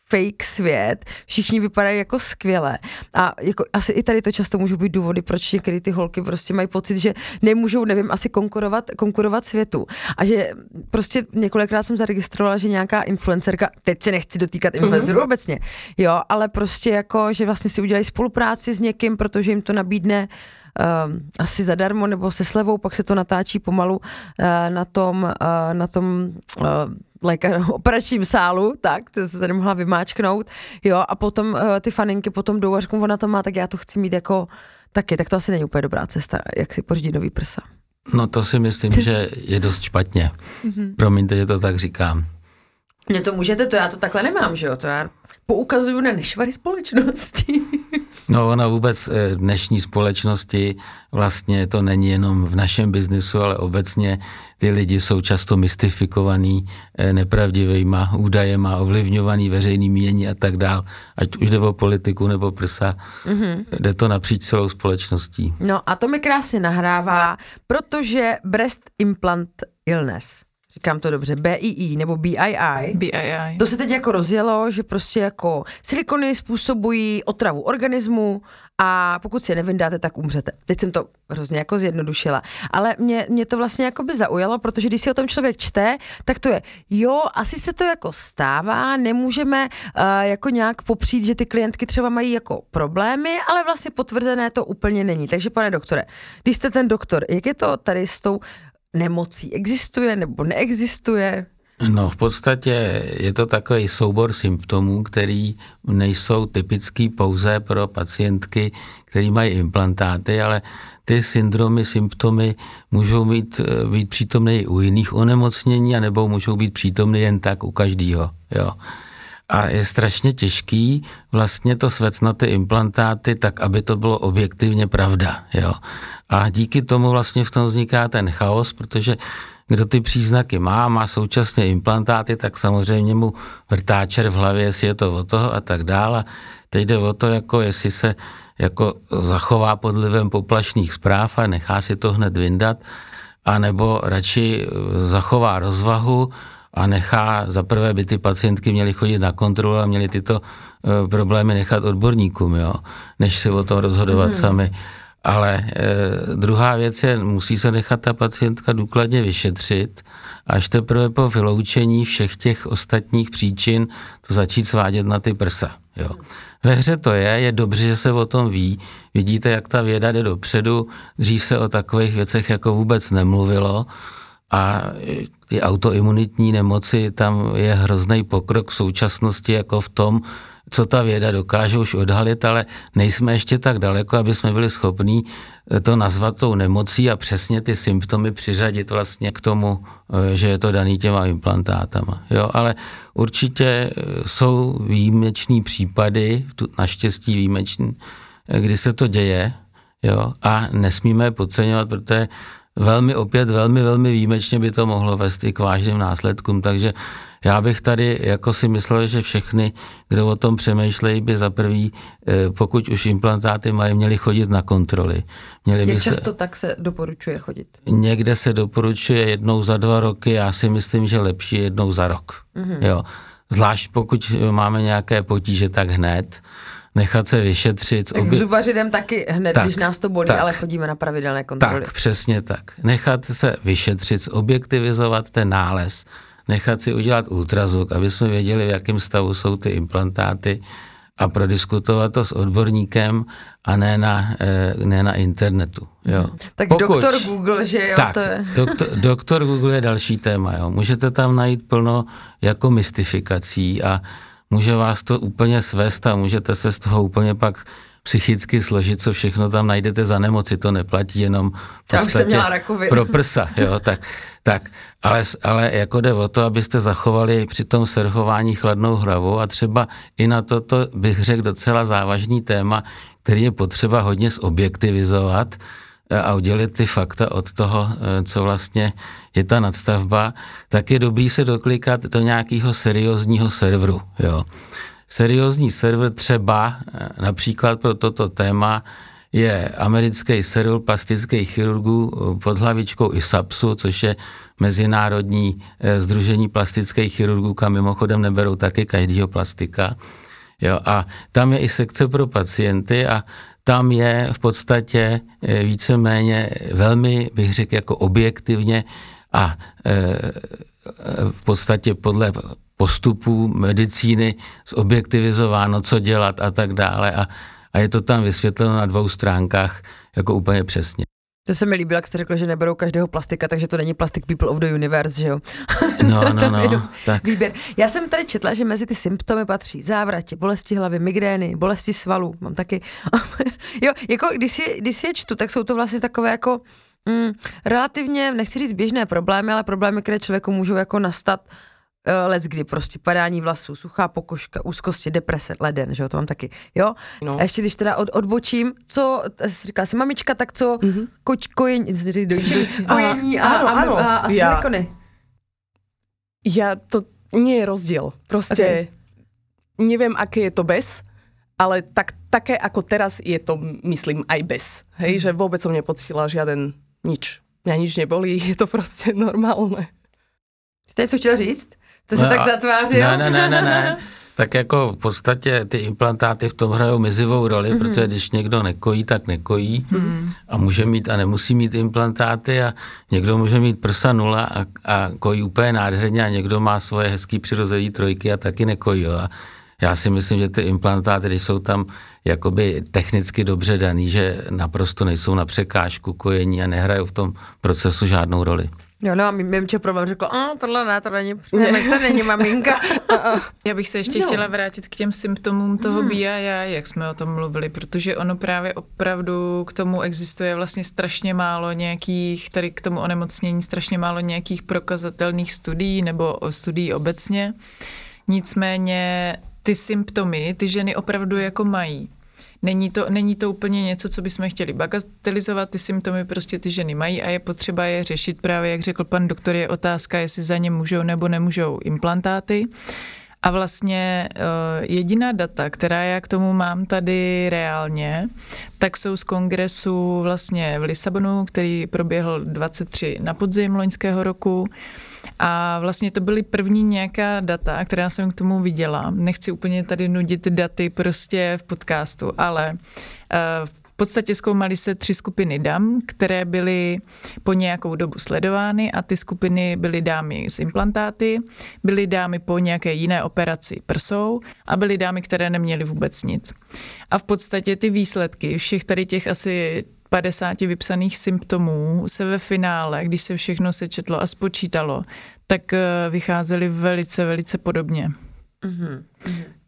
[SPEAKER 1] fake svět, všichni vypadají jako skvěle. A jako asi i tady to často můžou být důvody, proč některé ty holky prostě mají pocit, že nemůžou, nevím, asi konkurovat, konkurovat světu. A že prostě několikrát jsem zaregistrovala, že nějaká influencerka, teď se nechci dotýkat influencerů mm-hmm. obecně, jo, ale prostě jako, že vlastně si udělají spolupráci s někým, protože jim to nabídne uh, asi zadarmo nebo se slevou, pak se to natáčí pomalu uh, na tom, uh, na tom uh, lékař, operačním sálu, tak, to se nemohla vymáčknout, jo, a potom uh, ty faninky potom jdou a řeknou, ona to má, tak já to chci mít jako taky, tak to asi není úplně dobrá cesta, jak si pořídit nový prsa.
[SPEAKER 3] No to si myslím, že je dost špatně. Mhm. Promiňte, že to tak říkám.
[SPEAKER 1] Mně to můžete, to já to takhle nemám, že jo, to já poukazuju na nešvary společnosti.
[SPEAKER 3] No ona vůbec eh, dnešní společnosti vlastně to není jenom v našem biznisu, ale obecně ty lidi jsou často mystifikovaný eh, nepravdivýma údajema, ovlivňovaný veřejný mění a tak dál. Ať už jde o politiku nebo prsa, mm-hmm. jde to napříč celou společností.
[SPEAKER 1] No a to mi krásně nahrává, protože breast implant illness říkám to dobře, BII nebo BII,
[SPEAKER 4] BII.
[SPEAKER 1] to se teď jako rozjelo, že prostě jako silikony způsobují otravu organismu a pokud si je nevyndáte, tak umřete. Teď jsem to hrozně jako zjednodušila. Ale mě, mě to vlastně jako by zaujalo, protože když si o tom člověk čte, tak to je, jo, asi se to jako stává, nemůžeme uh, jako nějak popřít, že ty klientky třeba mají jako problémy, ale vlastně potvrzené to úplně není. Takže pane doktore, když jste ten doktor, jak je to tady s tou nemocí existuje nebo neexistuje?
[SPEAKER 3] No v podstatě je to takový soubor symptomů, který nejsou typický pouze pro pacientky, který mají implantáty, ale ty syndromy, symptomy můžou mít, být přítomny u jiných onemocnění, anebo můžou být přítomny jen tak u každého. A je strašně těžký vlastně to svec na ty implantáty tak, aby to bylo objektivně pravda. Jo. A díky tomu vlastně v tom vzniká ten chaos, protože kdo ty příznaky má, má současně implantáty, tak samozřejmě mu vrtá čer v hlavě, jestli je to o toho a tak dále. Teď jde o to, jako jestli se jako zachová pod vlivem poplašných zpráv a nechá si to hned vyndat, anebo radši zachová rozvahu, a nechá, za prvé by ty pacientky měly chodit na kontrolu a měly tyto uh, problémy nechat odborníkům, jo, než si o tom rozhodovat hmm. sami. Ale e, druhá věc je, musí se nechat ta pacientka důkladně vyšetřit, až teprve po vyloučení všech těch ostatních příčin to začít svádět na ty prsa. Jo. Ve hře to je, je dobře, že se o tom ví. Vidíte, jak ta věda jde dopředu. Dřív se o takových věcech jako vůbec nemluvilo a ty autoimunitní nemoci, tam je hrozný pokrok v současnosti jako v tom, co ta věda dokáže už odhalit, ale nejsme ještě tak daleko, aby jsme byli schopní to nazvat tou nemocí a přesně ty symptomy přiřadit vlastně k tomu, eh, že je to daný těma implantátama. Jo, ale určitě eh, jsou výjimečný případy, naštěstí výjimečný, eh, kdy se to děje, jo, a nesmíme podceňovat, protože velmi opět, velmi, velmi výjimečně by to mohlo vést i k vážným následkům, takže já bych tady jako si myslel, že všechny, kdo o tom přemýšlejí, by za prvý, eh, pokud už implantáty mají, měli chodit na kontroly. Měli
[SPEAKER 1] Jak by často se, tak se doporučuje chodit?
[SPEAKER 3] Někde se doporučuje jednou za dva roky, já si myslím, že lepší jednou za rok. Mm-hmm. Jo. Zvlášť pokud máme nějaké potíže, tak hned nechat se vyšetřit.
[SPEAKER 1] Tak obě... zubaři jdem taky hned, tak, když nás to bolí, tak, ale chodíme na pravidelné kontroly.
[SPEAKER 3] Tak, přesně tak. Nechat se vyšetřit, objektivizovat ten nález, nechat si udělat ultrazvuk, aby jsme věděli, v jakém stavu jsou ty implantáty a prodiskutovat to s odborníkem a ne na, eh, ne na internetu. Jo.
[SPEAKER 1] Tak Pokud, doktor Google, že jo?
[SPEAKER 3] Tak,
[SPEAKER 1] to je...
[SPEAKER 3] doktor, doktor Google je další téma. Jo. Můžete tam najít plno jako mystifikací a může vás to úplně svést a můžete se z toho úplně pak psychicky složit, co všechno tam najdete za nemoci, to neplatí jenom
[SPEAKER 1] Já už jsem měla rakovinu.
[SPEAKER 3] pro prsa, jo, tak, tak. Ale, ale jako jde o to, abyste zachovali při tom surfování chladnou hlavu a třeba i na toto bych řekl docela závažný téma, který je potřeba hodně zobjektivizovat a udělit ty fakta od toho, eh, co vlastně je ta nadstavba, tak je dobrý se doklikat do nějakého seriózního serveru, jo seriózní server třeba eh, například pro toto téma je americký server plastických chirurgů eh, pod hlavičkou ISAPSu, což je Mezinárodní združení eh, plastických chirurgů, kam mimochodem neberou taky každýho plastika. Jo, a tam je i sekce pro pacienty a tam je v podstatě víceméně velmi, bych řekl, jako objektivně a v podstatě podle postupů medicíny zobjektivizováno, co dělat a tak dále. A, a je to tam vysvětleno na dvou stránkách jako úplně přesně.
[SPEAKER 1] To se mi líbilo, jak jste řekl, že neberou každého plastika, takže to není Plastic People of the Universe, že jo?
[SPEAKER 3] No, no, no, tak.
[SPEAKER 1] Výběr. Já jsem tady četla, že mezi ty symptomy patří závratě, bolesti hlavy, migrény, bolesti svalů, mám taky. jo, jako když si, když si je čtu, tak jsou to vlastně takové jako mm, relativně, nechci říct běžné problémy, ale problémy, které člověku můžou jako nastat uh, let kdy prostě padání vlasů, suchá pokožka, úzkosti, deprese, leden, že jo, to mám taky, jo. No. A ještě když teda od, odbočím, co, říká si mamička, tak co, mm-hmm. koč, kojení, kojení a, a, a, a, a ja, silikony.
[SPEAKER 2] Ja, to nie je rozdiel. Proste okay. neviem, aké je to bez, ale tak, také ako teraz je to, myslím, aj bez. Hej, mm. že vôbec som nepocitila žiaden nič. Mňa nič nebolí, je to proste normálne.
[SPEAKER 1] Jste něco chtěl říct? To se no, tak zatvářil?
[SPEAKER 3] Ne, ne, ne, ne, ne. Tak jako v podstatě ty implantáty v tom hrajou mizivou roli, mm-hmm. protože když někdo nekojí, tak nekojí mm-hmm. a může mít a nemusí mít implantáty a někdo může mít prsa nula a, a kojí úplně nádherně a někdo má svoje hezký přirozený trojky a taky nekojí. Jo. A já si myslím, že ty implantáty, když jsou tam jakoby technicky dobře daný, že naprosto nejsou na překážku kojení a nehrajou v tom procesu žádnou roli.
[SPEAKER 1] Jo, no a mimče problém řekl, a tohle ne, to není, ne, to není maminka.
[SPEAKER 4] Já bych se ještě no. chtěla vrátit k těm symptomům toho hmm. BIA, jak jsme o tom mluvili, protože ono právě opravdu k tomu existuje vlastně strašně málo nějakých, tady k tomu onemocnění strašně málo nějakých prokazatelných studií nebo studií obecně. Nicméně ty symptomy ty ženy opravdu jako mají. Není to, není to úplně něco, co bychom chtěli bagatelizovat, ty symptomy prostě ty ženy mají a je potřeba je řešit právě, jak řekl pan doktor, je otázka, jestli za ně můžou nebo nemůžou implantáty. A vlastně uh, jediná data, která já k tomu mám tady reálně, tak jsou z kongresu vlastně v Lisabonu, který proběhl 23 na podzim loňského roku. A vlastně to byly první nějaká data, která jsem k tomu viděla. Nechci úplně tady nudit daty prostě v podcastu, ale uh, v podstatě zkoumali se tři skupiny dam, které byly po nějakou dobu sledovány a ty skupiny byly dámy s implantáty, byly dámy po nějaké jiné operaci prsou a byly dámy, které neměly vůbec nic. A v podstatě ty výsledky všech tady těch asi 50 vypsaných symptomů se ve finále, když se všechno sečetlo a spočítalo, tak eh, vycházely velice, velice podobně. Mm-hmm.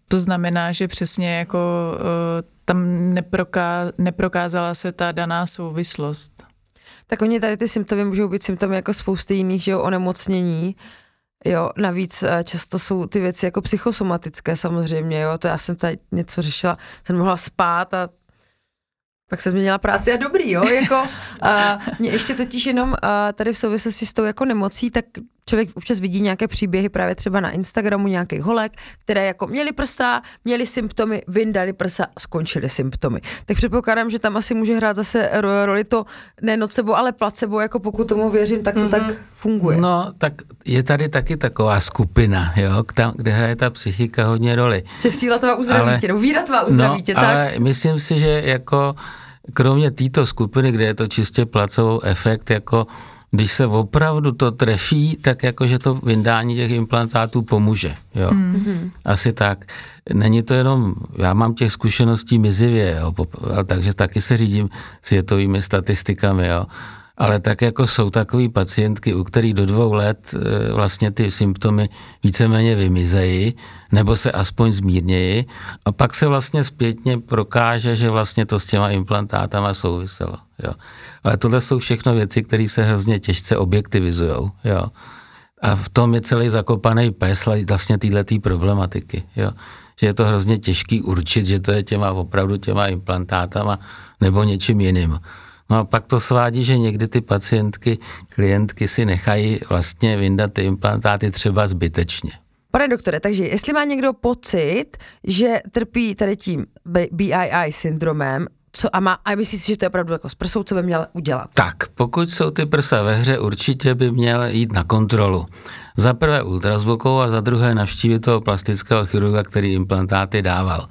[SPEAKER 4] To znamená, že přesně jako eh, tam neproká, neprokázala se ta daná souvislost.
[SPEAKER 1] Tak oni tady ty symptomy můžou být symptomy jako spousty jiných, že jo, onemocnění. Jo, navíc eh, často jsou ty věci jako psychosomatické samozřejmě, jo, to já jsem tady něco řešila, jsem mohla spát a pak se změnila práce a dobrý, jo, jako a mě ještě totiž jenom a tady v souvislosti s tou jako nemocí, tak člověk občas vidí nějaké příběhy právě třeba na Instagramu nějakých holek, které jako měly prsa, měly symptomy, vyndali prsa, skončily symptomy. Tak předpokládám, že tam asi může hrát zase roli to ne nocebo, ale placebo, jako pokud tomu věřím, tak to mm-hmm. tak funguje.
[SPEAKER 3] No, tak je tady taky taková skupina, jo, kde hraje ta psychika hodně roli.
[SPEAKER 1] Že síla tvá uzdraví ale, tě, no víra tvá uzdraví no, tě, tak?
[SPEAKER 3] ale myslím si, že jako kromě této skupiny, kde je to čistě placovou efekt, jako když se opravdu to trefí, tak jakože to vyndání těch implantátů pomůže. Jo. Mm-hmm. Asi tak. Není to jenom, já mám těch zkušeností mizivě, jo, takže taky se řídím světovými statistikami. Jo ale tak jako jsou takové pacientky, u kterých do dvou let e, vlastně ty symptomy víceméně vymizejí, nebo se aspoň zmírnějí a pak se vlastně zpětně prokáže, že vlastně to s těma implantátama souviselo. Jo. Ale tohle jsou všechno věci, které se hrozně těžce objektivizují. Jo. A v tom je celý zakopaný pes vlastně této problematiky. Jo. Že je to hrozně těžký určit, že to je těma opravdu těma implantátama nebo něčím jiným. No a pak to svádí, že někdy ty pacientky, klientky si nechají vlastně vyndat ty implantáty třeba zbytečně.
[SPEAKER 1] Pane doktore, takže jestli má někdo pocit, že trpí tady tím BII syndromem, co a, má, a myslíš si, že to je opravdu jako s prsou, co by měl udělat?
[SPEAKER 3] Tak, pokud jsou ty prsa ve hře, určitě by měl jít na kontrolu. Za prvé ultrazvukou a za druhé navštívit toho plastického chirurga, který implantáty dával.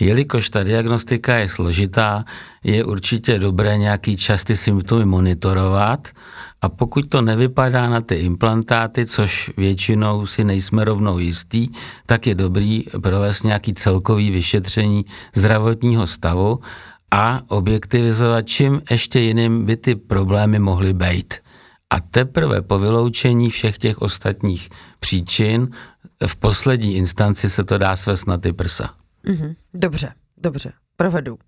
[SPEAKER 3] Jelikož ta diagnostika je složitá, je určitě dobré nějaký čas ty symptomy monitorovat a pokud to nevypadá na ty implantáty, což většinou si nejsme rovnou jistý, tak je dobrý provést nějaký celkový vyšetření zdravotního stavu a objektivizovat, čím ještě jiným by ty problémy mohly být. A teprve po vyloučení všech těch ostatních příčin v poslední instanci se to dá svést na ty prsa.
[SPEAKER 1] Mm-hmm. Dobře, dobře, provedu.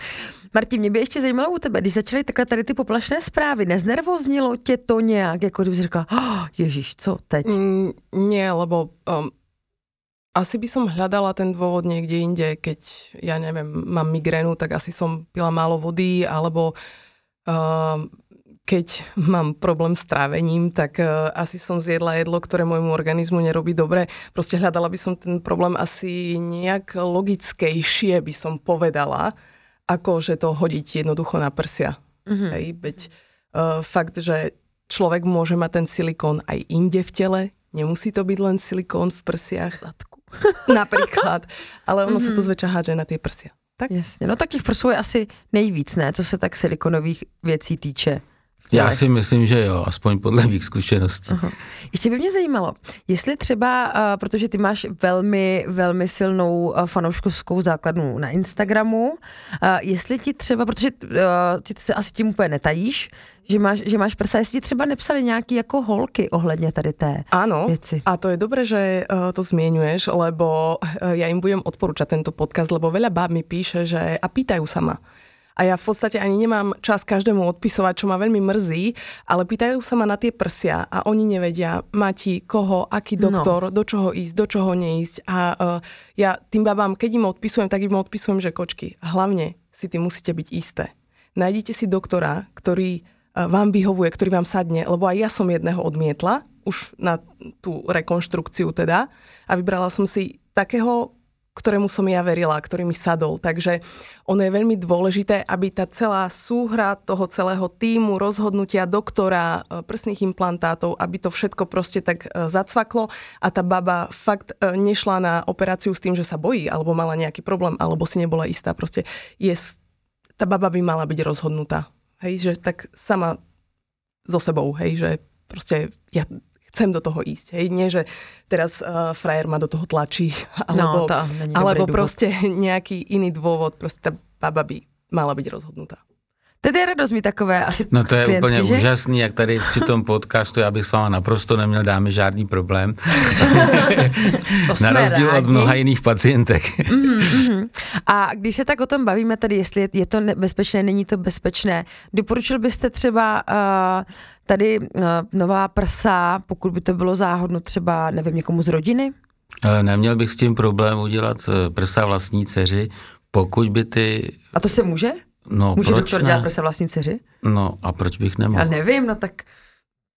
[SPEAKER 1] Martin, mě by ještě zajímalo u tebe, když začaly takhle tady ty poplašné zprávy, neznervoznilo tě to nějak, jako kdyby řekla, oh, ježiš, co teď? Mm,
[SPEAKER 2] nie, lebo um, asi by som hľadala ten dôvod niekde inde, keď, ja neviem, mám migrénu, tak asi som pila málo vody, alebo uh, keď mám problém s trávením, tak uh, asi som zjedla jedlo, ktoré môjmu organizmu nerobí dobre. Proste hľadala by som ten problém asi nejak logickejšie, by som povedala, ako že to hodiť jednoducho na prsia. Mm-hmm. Hej, veď uh, fakt, že človek môže mať ten silikón aj inde v tele, nemusí to byť len silikón v prsiach. Zadku. Napríklad. Ale ono mm-hmm. sa to mhm. zväčša hádže na tie prsia.
[SPEAKER 1] Tak? Jasně, no tak těch prsů je asi nejvíc, ne, co se tak silikonových věcí týče.
[SPEAKER 3] Já si myslím, že jo, aspoň podle mých zkušeností.
[SPEAKER 1] Aha. Ještě by mě zajímalo, jestli třeba, uh, protože ty máš velmi, velmi silnou uh, fanouškovskou základnu na Instagramu, uh, jestli ti třeba, protože uh, ty se asi tím úplně netajíš, že máš, že máš prsa, jestli ti třeba nepsali nějaký jako holky ohledně tady té
[SPEAKER 2] Áno,
[SPEAKER 1] věci.
[SPEAKER 2] a to je dobré, že uh, to zmienuješ, lebo uh, ja im budem odporúčať tento podcast, lebo veľa báb mi píše, že a pýtajú sa ma a ja v podstate ani nemám čas každému odpisovať, čo ma veľmi mrzí, ale pýtajú sa ma na tie prsia a oni nevedia, Mati, koho, aký no. doktor, no. do čoho ísť, do čoho neísť. A uh, ja tým babám, keď im odpisujem, tak im odpisujem, že kočky, hlavne si tým musíte byť isté. Nájdite si doktora, ktorý uh, vám vyhovuje, ktorý vám sadne, lebo aj ja som jedného odmietla, už na tú rekonštrukciu teda, a vybrala som si takého ktorému som ja verila, ktorý mi sadol. Takže ono je veľmi dôležité, aby tá celá súhra toho celého týmu, rozhodnutia doktora, e, prsných implantátov, aby to všetko proste tak e, zacvaklo a tá baba fakt e, nešla na operáciu s tým, že sa bojí, alebo mala nejaký problém, alebo si nebola istá. Proste je tá baba by mala byť rozhodnutá. Hej, že tak sama so sebou, hej, že proste ja chcem do toho ísť. Hej, nie, že teraz uh, frajer ma do toho tlačí, alebo,
[SPEAKER 1] no, to
[SPEAKER 2] alebo proste nejaký iný dôvod, proste tá baba by mala byť rozhodnutá.
[SPEAKER 1] To je radost mi takové asi
[SPEAKER 3] No to je
[SPEAKER 1] klientky,
[SPEAKER 3] úplně
[SPEAKER 1] že?
[SPEAKER 3] úžasný, jak tady při tom podcastu, já bych s váma naprosto neměl dámy žádný problém.
[SPEAKER 1] To
[SPEAKER 3] Na rozdíl od
[SPEAKER 1] rádi.
[SPEAKER 3] mnoha jiných pacientek.
[SPEAKER 1] Mhm, mhm. A když se tak o tom bavíme tady, jestli je, je to nebezpečné, není to bezpečné, doporučil byste třeba uh, tady uh, nová prsa, pokud by to bylo záhodno třeba, nevím, někomu z rodiny?
[SPEAKER 3] Eh, Neměl bych s tím problém udělat eh, prsa vlastní dceři, pokud by ty...
[SPEAKER 1] A to se může?
[SPEAKER 3] No,
[SPEAKER 1] Může
[SPEAKER 3] proč
[SPEAKER 1] doktor
[SPEAKER 3] ne?
[SPEAKER 1] dělat prsa vlastní dceři?
[SPEAKER 3] No a proč bych
[SPEAKER 1] Já
[SPEAKER 3] nemohl?
[SPEAKER 1] nevím, no tak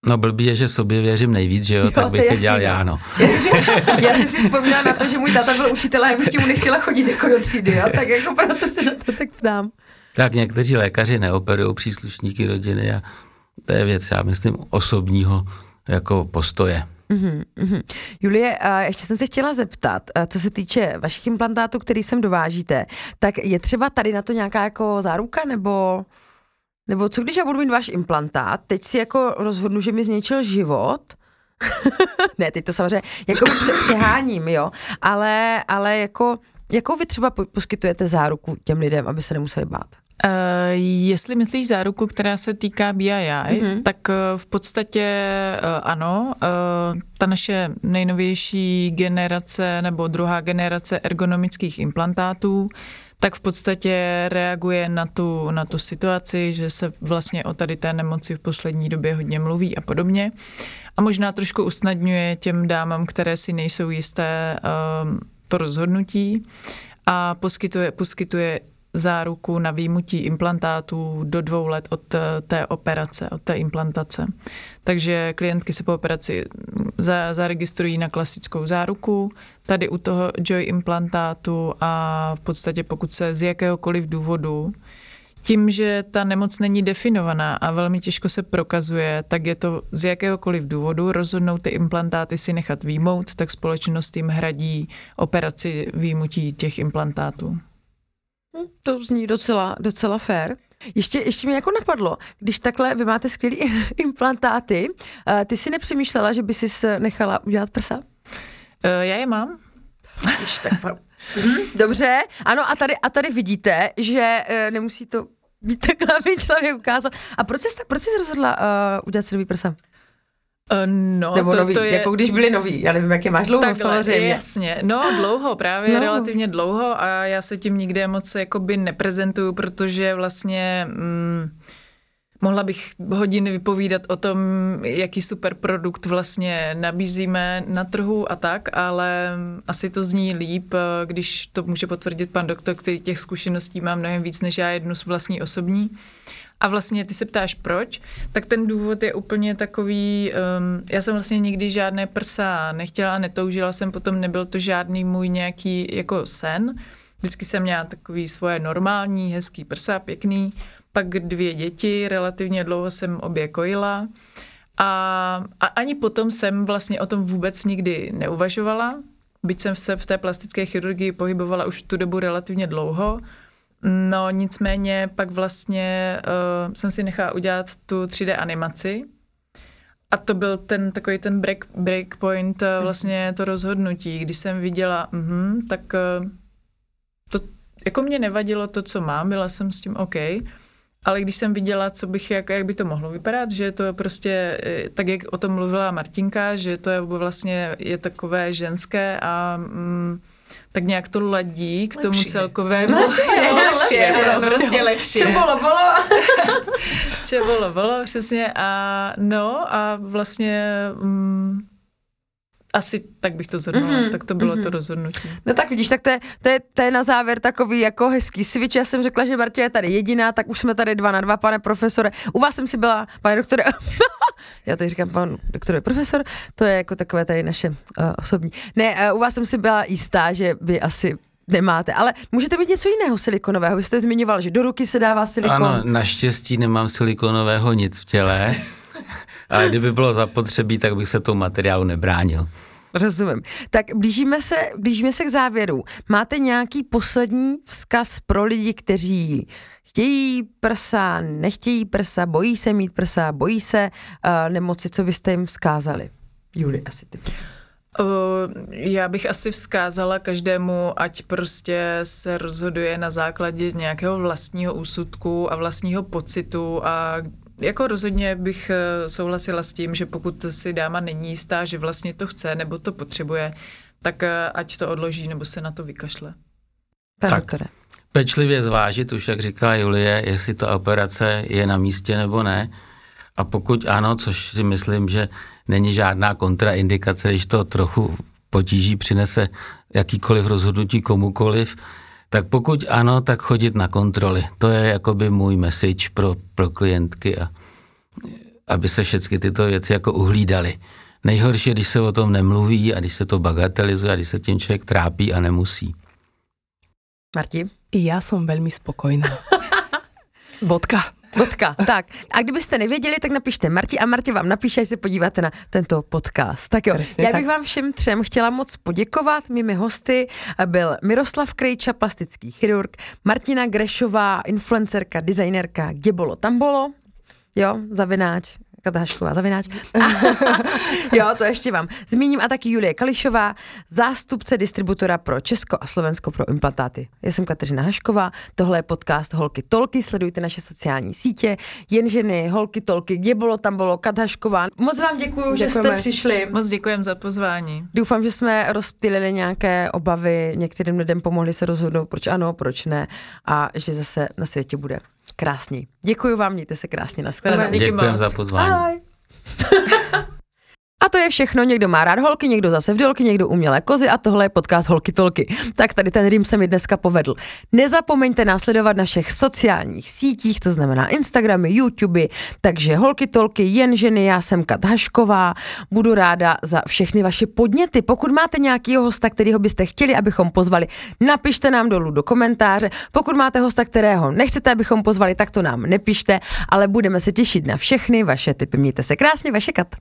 [SPEAKER 3] No blbý je, že sobě věřím nejvíc, že jo,
[SPEAKER 1] Jo,
[SPEAKER 3] tak
[SPEAKER 1] to
[SPEAKER 3] bych
[SPEAKER 1] je
[SPEAKER 3] to dělal
[SPEAKER 1] jasný,
[SPEAKER 3] já,
[SPEAKER 1] no.
[SPEAKER 3] no.
[SPEAKER 1] Já jsem si, já jsem si vzpomněla na to, že můj táta byl učitel a já bych mu nechtěla chodit jako do třídy, jo? tak jako proto se na to tak ptám.
[SPEAKER 3] Tak někteří lékaři neoperují příslušníky rodiny a to je věc, já myslím, osobního jako postoje.
[SPEAKER 1] Uhum. Julie, a ještě jsem se chtěla zeptat, co se týče vašich implantátů, který sem dovážíte, tak je třeba tady na to nějaká jako záruka, nebo, nebo co když já budu mít váš implantát, teď si jako rozhodnu, že mi zničil život, ne, teď to samozřejmě jako pře- přeháním, jo, ale, ale jako, jakou vy třeba po- poskytujete záruku těm lidem, aby se nemuseli bát?
[SPEAKER 4] Uh, jestli myslíš záruku, která se týká BII,
[SPEAKER 1] Mhm.
[SPEAKER 4] mm-hmm. tak uh, v podstatě uh, ano. Uh, ta naše nejnovější generace nebo druhá generace ergonomických implantátů tak v podstatě reaguje na tu, na tu situaci, že se vlastně o tady té nemoci v poslední době hodně mluví a podobně. A možná trošku usnadňuje těm dámám, které si nejsou jisté to rozhodnutí a poskytuje, poskytuje záruku na výjimutí implantátů do dvou let od eh, té operace, od té implantace. Takže klientky se po operaci za, zaregistrují na klasickou záruku, tady u toho Joy implantátu a v podstatě pokud se z jakéhokoliv důvodu tím, že ta nemoc není definovaná a velmi těžko se prokazuje, tak je to z jakéhokoliv důvodu rozhodnout ty implantáty si nechat výmout, tak společnost jim hradí operaci výjimutí těch implantátů.
[SPEAKER 1] To zní docela, docela fair. Ještě, ještě mi jako napadlo, když takhle vy máte skvělý implantáty, eh, ty si nepřemýšlela, že by si nechala udělat prsa?
[SPEAKER 4] Eh, Já je mám.
[SPEAKER 1] Když tak Mhm, Dobře, ano a tady, a tady vidíte, že uh, nemusí to být takhle, aby člověk ukázal. A proč jsi, proč jsi rozhodla uh, udělat si nový prsa?
[SPEAKER 4] Eh, No,
[SPEAKER 1] Nebo
[SPEAKER 4] to,
[SPEAKER 1] nový,
[SPEAKER 4] to je...
[SPEAKER 1] jako když byli noví, já nevím, jak je máš dlouho
[SPEAKER 4] Takhle,
[SPEAKER 1] samozřejmě.
[SPEAKER 4] jasně. No, dlouho, právě
[SPEAKER 1] No.
[SPEAKER 4] no. relativně dlouho a já se tím nikde moc jakoby neprezentuju, protože vlastně mm, mohla bych hodiny vypovídat o tom, jaký super produkt vlastně nabízíme na trhu a tak, ale asi to zní líp, když to může potvrdit pan doktor, který těch zkušeností má mnohem víc než já jednu z vlastní osobní. A vlastně ty se ptáš proč, tak ten důvod je úplně takový, um, já jsem vlastně nikdy žádné prsa nechtěla, netoužila jsem, potom nebyl to žádný můj nějaký jako sen. Vždycky jsem měla takový svoje normální, hezký prsa, pěkný, pak dvě děti, relativně dlouho jsem obě kojila. A, a ani potom jsem vlastně o tom vůbec nikdy neuvažovala, byť jsem se v té plastické chirurgii pohybovala už tu dobu relativně dlouho, No nicméně pak vlastně uh, jsem si nechala udělat tu 3D animaci. A to byl ten takový ten break, breakpoint, uh, vlastně to rozhodnutí, kdy jsem viděla, uh, tak uh, to jako mě nevadilo to, co mám, byla jsem s tím OK, ale když jsem viděla, co bych, jak, jak by to mohlo vypadat, že to je prostě, eh, tak jak o tom mluvila Martinka, že to je vlastně je takové ženské a mm, tak nějak to ladí k tomu
[SPEAKER 1] Lepší.
[SPEAKER 4] celkovému.
[SPEAKER 1] Lepší,
[SPEAKER 4] Jo,
[SPEAKER 1] lepší, prostě,
[SPEAKER 4] prostě. lepší.
[SPEAKER 1] Co bylo, bylo.
[SPEAKER 4] Če bylo, bylo, přesně. A no a vlastně mm, asi tak bych to zhrnula,
[SPEAKER 1] Mhm,
[SPEAKER 4] mm-hmm, tak to bylo
[SPEAKER 1] mhm.
[SPEAKER 4] mm-hmm. to rozhodnutí.
[SPEAKER 1] No tak vidíš, tak to je, to, je, to je na závěr takový jako hezký switch. Já jsem řekla, že Martě je tady jediná, tak už jsme tady dva na dva, pane profesore. U vás jsem si byla, pane doktore, já tady říkám, pan doktor je profesor, to je jako takové tady naše uh, osobní. Ne, uh, u vás jsem si byla jistá, že vy asi nemáte, ale můžete mít něco jiného silikonového. Vy jste zmiňoval, že do ruky se dává silikon.
[SPEAKER 3] Ano, naštěstí nemám silikonového nic v těle, ale kdyby bylo zapotřebí, tak bych se tomu materiálu nebránil.
[SPEAKER 1] Rozumím. Tak blížíme se, blížíme se k závěru. Máte nějaký poslední vzkaz pro lidi, kteří chtějí prsa, nechtějí prsa, bojí se mít prsa, bojí se uh, nemoci, co byste jim vzkázali? Juli, asi ty.
[SPEAKER 4] Já bych asi vzkázala každému, ať prostě se rozhoduje na základě nějakého vlastního úsudku a vlastního pocitu a jako rozhodně bych eh, souhlasila s tím, že pokud si dáma není jistá, že vlastně to chce nebo to potřebuje, tak eh, ať to odloží nebo se na to vykašle.
[SPEAKER 3] tak, pečlivě zvážit, už jak říkala Julie, jestli ta operace je na místě nebo ne. A pokud ano, což si myslím, že není žádná kontraindikace, když to trochu potíží přinese jakýkoliv rozhodnutí komukoliv, tak pokud ano, tak chodit na kontroly. To je jakoby můj message pro, pro klientky, a, aby se všechny tyto věci jako uhlídaly. Nejhorší je, když se o tom nemluví a když se to bagatelizuje a když se tím člověk trápí a nemusí.
[SPEAKER 1] Marti?
[SPEAKER 2] Já jsem velmi spokojná. Bodka.
[SPEAKER 1] Bodka. Tak. A kdybyste nevěděli, tak napište Marti a Marti vám napíše, až se podíváte na tento podcast. Tak jo, Presně já bych tak. vám všem třem chtěla moc poděkovat. Mými hosty byl Miroslav Krejča, plastický chirurg, Martina Grešová, influencerka, designerka, kde bolo, tam bolo, jo, zavináč, Katka Hašková, zavináč. jo, to ještě vám zmíním. A taky Julie Kališová, zástupce distributora pro Česko a Slovensko pro implantáty. Já jsem Kateřina Hašková, tohle je podcast Holky Tolky, sledujte naše sociální sítě, jen ženy, Holky Tolky, kde bylo, tam bylo, Kat Hašková. Moc vám děkuji, že jste přišli.
[SPEAKER 4] Moc děkujem za pozvání.
[SPEAKER 1] Doufám, že jsme rozptýlili nějaké obavy, některým lidem pomohli se rozhodnout, proč ano, proč ne a že zase na světě bude krásný. Děkuji vám, mějte se krásně. na
[SPEAKER 3] Děkuji za pozvání. Ahoj.
[SPEAKER 1] A to je všechno. Někdo má rád holky, někdo zase vdělky, někdo umělé kozy a tohle je podcast Holky Tolky. Tak tady ten rým se mi dneska povedl. Nezapomeňte následovat na všech sociálních sítích, to znamená Instagramy, YouTube, takže Holky Tolky, jen ženy, já jsem Kat Hašková. Budu ráda za všechny vaše podněty. Pokud máte nějakého hosta, kterého byste chtěli, abychom pozvali, napište nám dolů do komentáře. Pokud máte hosta, kterého nechcete, abychom pozvali, tak to nám nepište, ale budeme se těšit na všechny vaše typy. Mějte se krásně, vaše Kat.